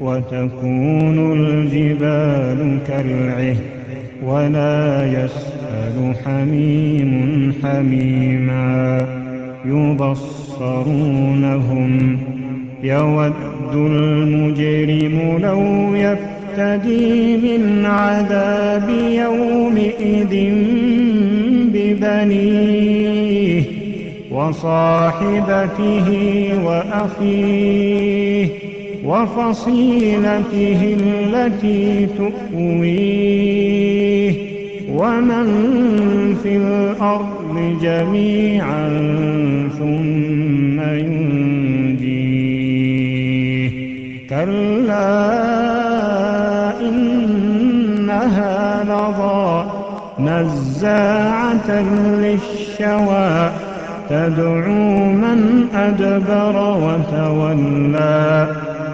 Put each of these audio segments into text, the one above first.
وتكون الجبال كالعه ولا يسأل حميم حميما. يبصرونهم يود المجرم لو يفتدي من عذاب يومئذ ببنيه وصاحبته وأخيه. وفصيلته التي تؤويه. ومن في الأرض جميعا ثم ينجيه. كلا إنها لظى نزاعة للشوى. تدعو من أدبر وتولى.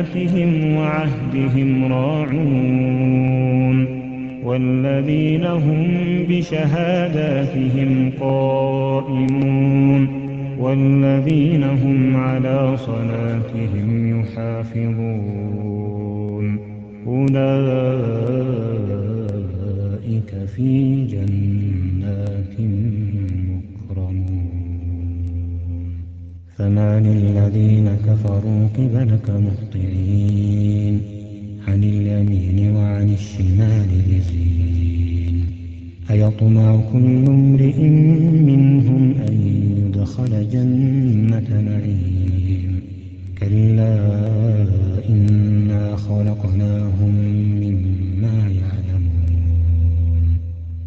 لأماناتهم وعهدهم راعون والذين هم بشهاداتهم قائمون والذين هم على صلاتهم يحافظون أولئك في جنات فما للذين كفروا قبلك مهطعين عن اليمين وعن الشمال لزين. أيطمع كل امرئ منهم أن يدخل جنة نعيم. كلا إنا خلقناهم مما يعلمون.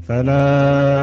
فلا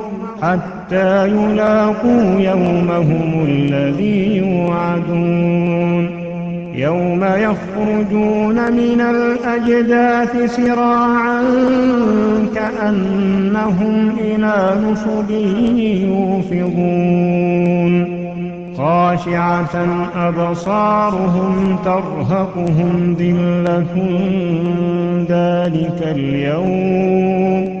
حتى يلاقوا يومهم الذي يوعدون. يوم يخرجون من الأجداث سراعا كأنهم إلى نصب يوفضون. خاشعة أبصارهم ترهقهم ذلة ذلك اليوم.